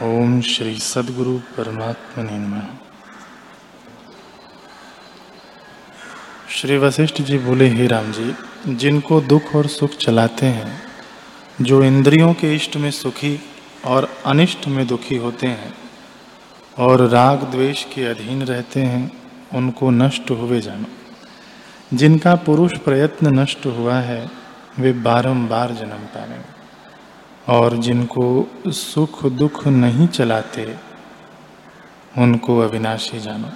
ओम श्री सदगुरु परमात्मा नमः। श्री वशिष्ठ जी बोले, हे राम जी, जिनको दुख और सुख चलाते हैं, जो इंद्रियों के इष्ट में सुखी और अनिष्ट में दुखी होते हैं और राग द्वेष के अधीन रहते हैं, उनको नष्ट हुए जानो। जिनका पुरुष प्रयत्न नष्ट हुआ है, वे बारंबार जन्म पाएँगे और जिनको सुख दुख नहीं चलाते, उनको अविनाशी जानो।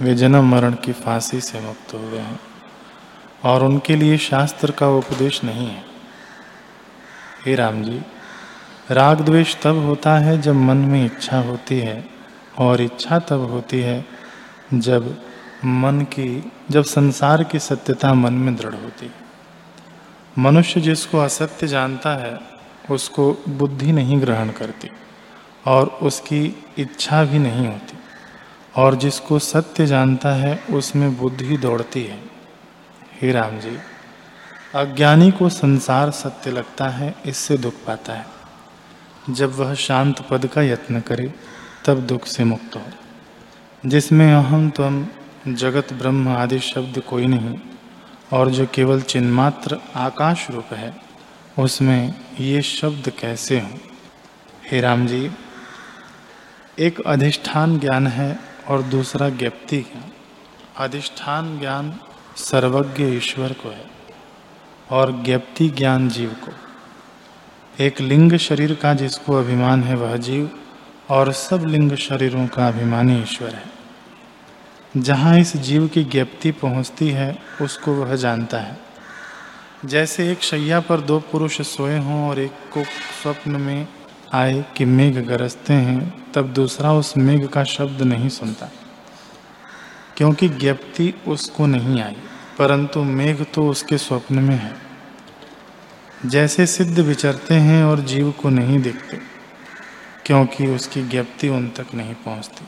वे जन्म मरण की फांसी से मुक्त हो गए हैं और उनके लिए शास्त्र का उपदेश नहीं है। हे राम जी, राग द्वेष तब होता है जब मन में इच्छा होती है और इच्छा तब होती है जब मन की, जब संसार की सत्यता मन में दृढ़ होती। है मनुष्य जिसको असत्य जानता है उसको बुद्धि नहीं ग्रहण करती और उसकी इच्छा भी नहीं होती। और जिसको सत्य जानता है, उसमें बुद्धि दौड़ती है। हे राम जी, अज्ञानी को संसार सत्य लगता है, इससे दुख पाता है। जब वह शांत पद का यत्न करे, तब दुख से मुक्त हो। जिसमें अहम तम जगत, ब्रह्म आदि शब्द कोई नहीं, और जो केवल चिन्मात्र आकाश रूप है उसमें ये शब्द कैसे हों? हे राम जी, एक अधिष्ठान ज्ञान है और दूसरा ज्ञप्ति ज्ञान अधिष्ठान ज्ञान सर्वज्ञ ईश्वर को है और ज्ञप्ति ज्ञान जीव को। एक लिंग शरीर का जिसको अभिमान है वह जीव और सब लिंग शरीरों का अभिमानी ईश्वर है। जहाँ इस जीव की ज्ञप्ति पहुँचती है, उसको वह जानता है। जैसे एक शैया पर दो पुरुष सोए हों और एक को स्वप्न में आए कि मेघ गरजते हैं, तब दूसरा उस मेघ का शब्द नहीं सुनता। क्योंकि ज्ञप्ति उसको नहीं आई, परंतु मेघ तो उसके स्वप्न में है। जैसे सिद्ध विचरते हैं और जीव को नहीं देखते, क्योंकि उसकी ज्ञप्ति उन तक नहीं पहुँचती।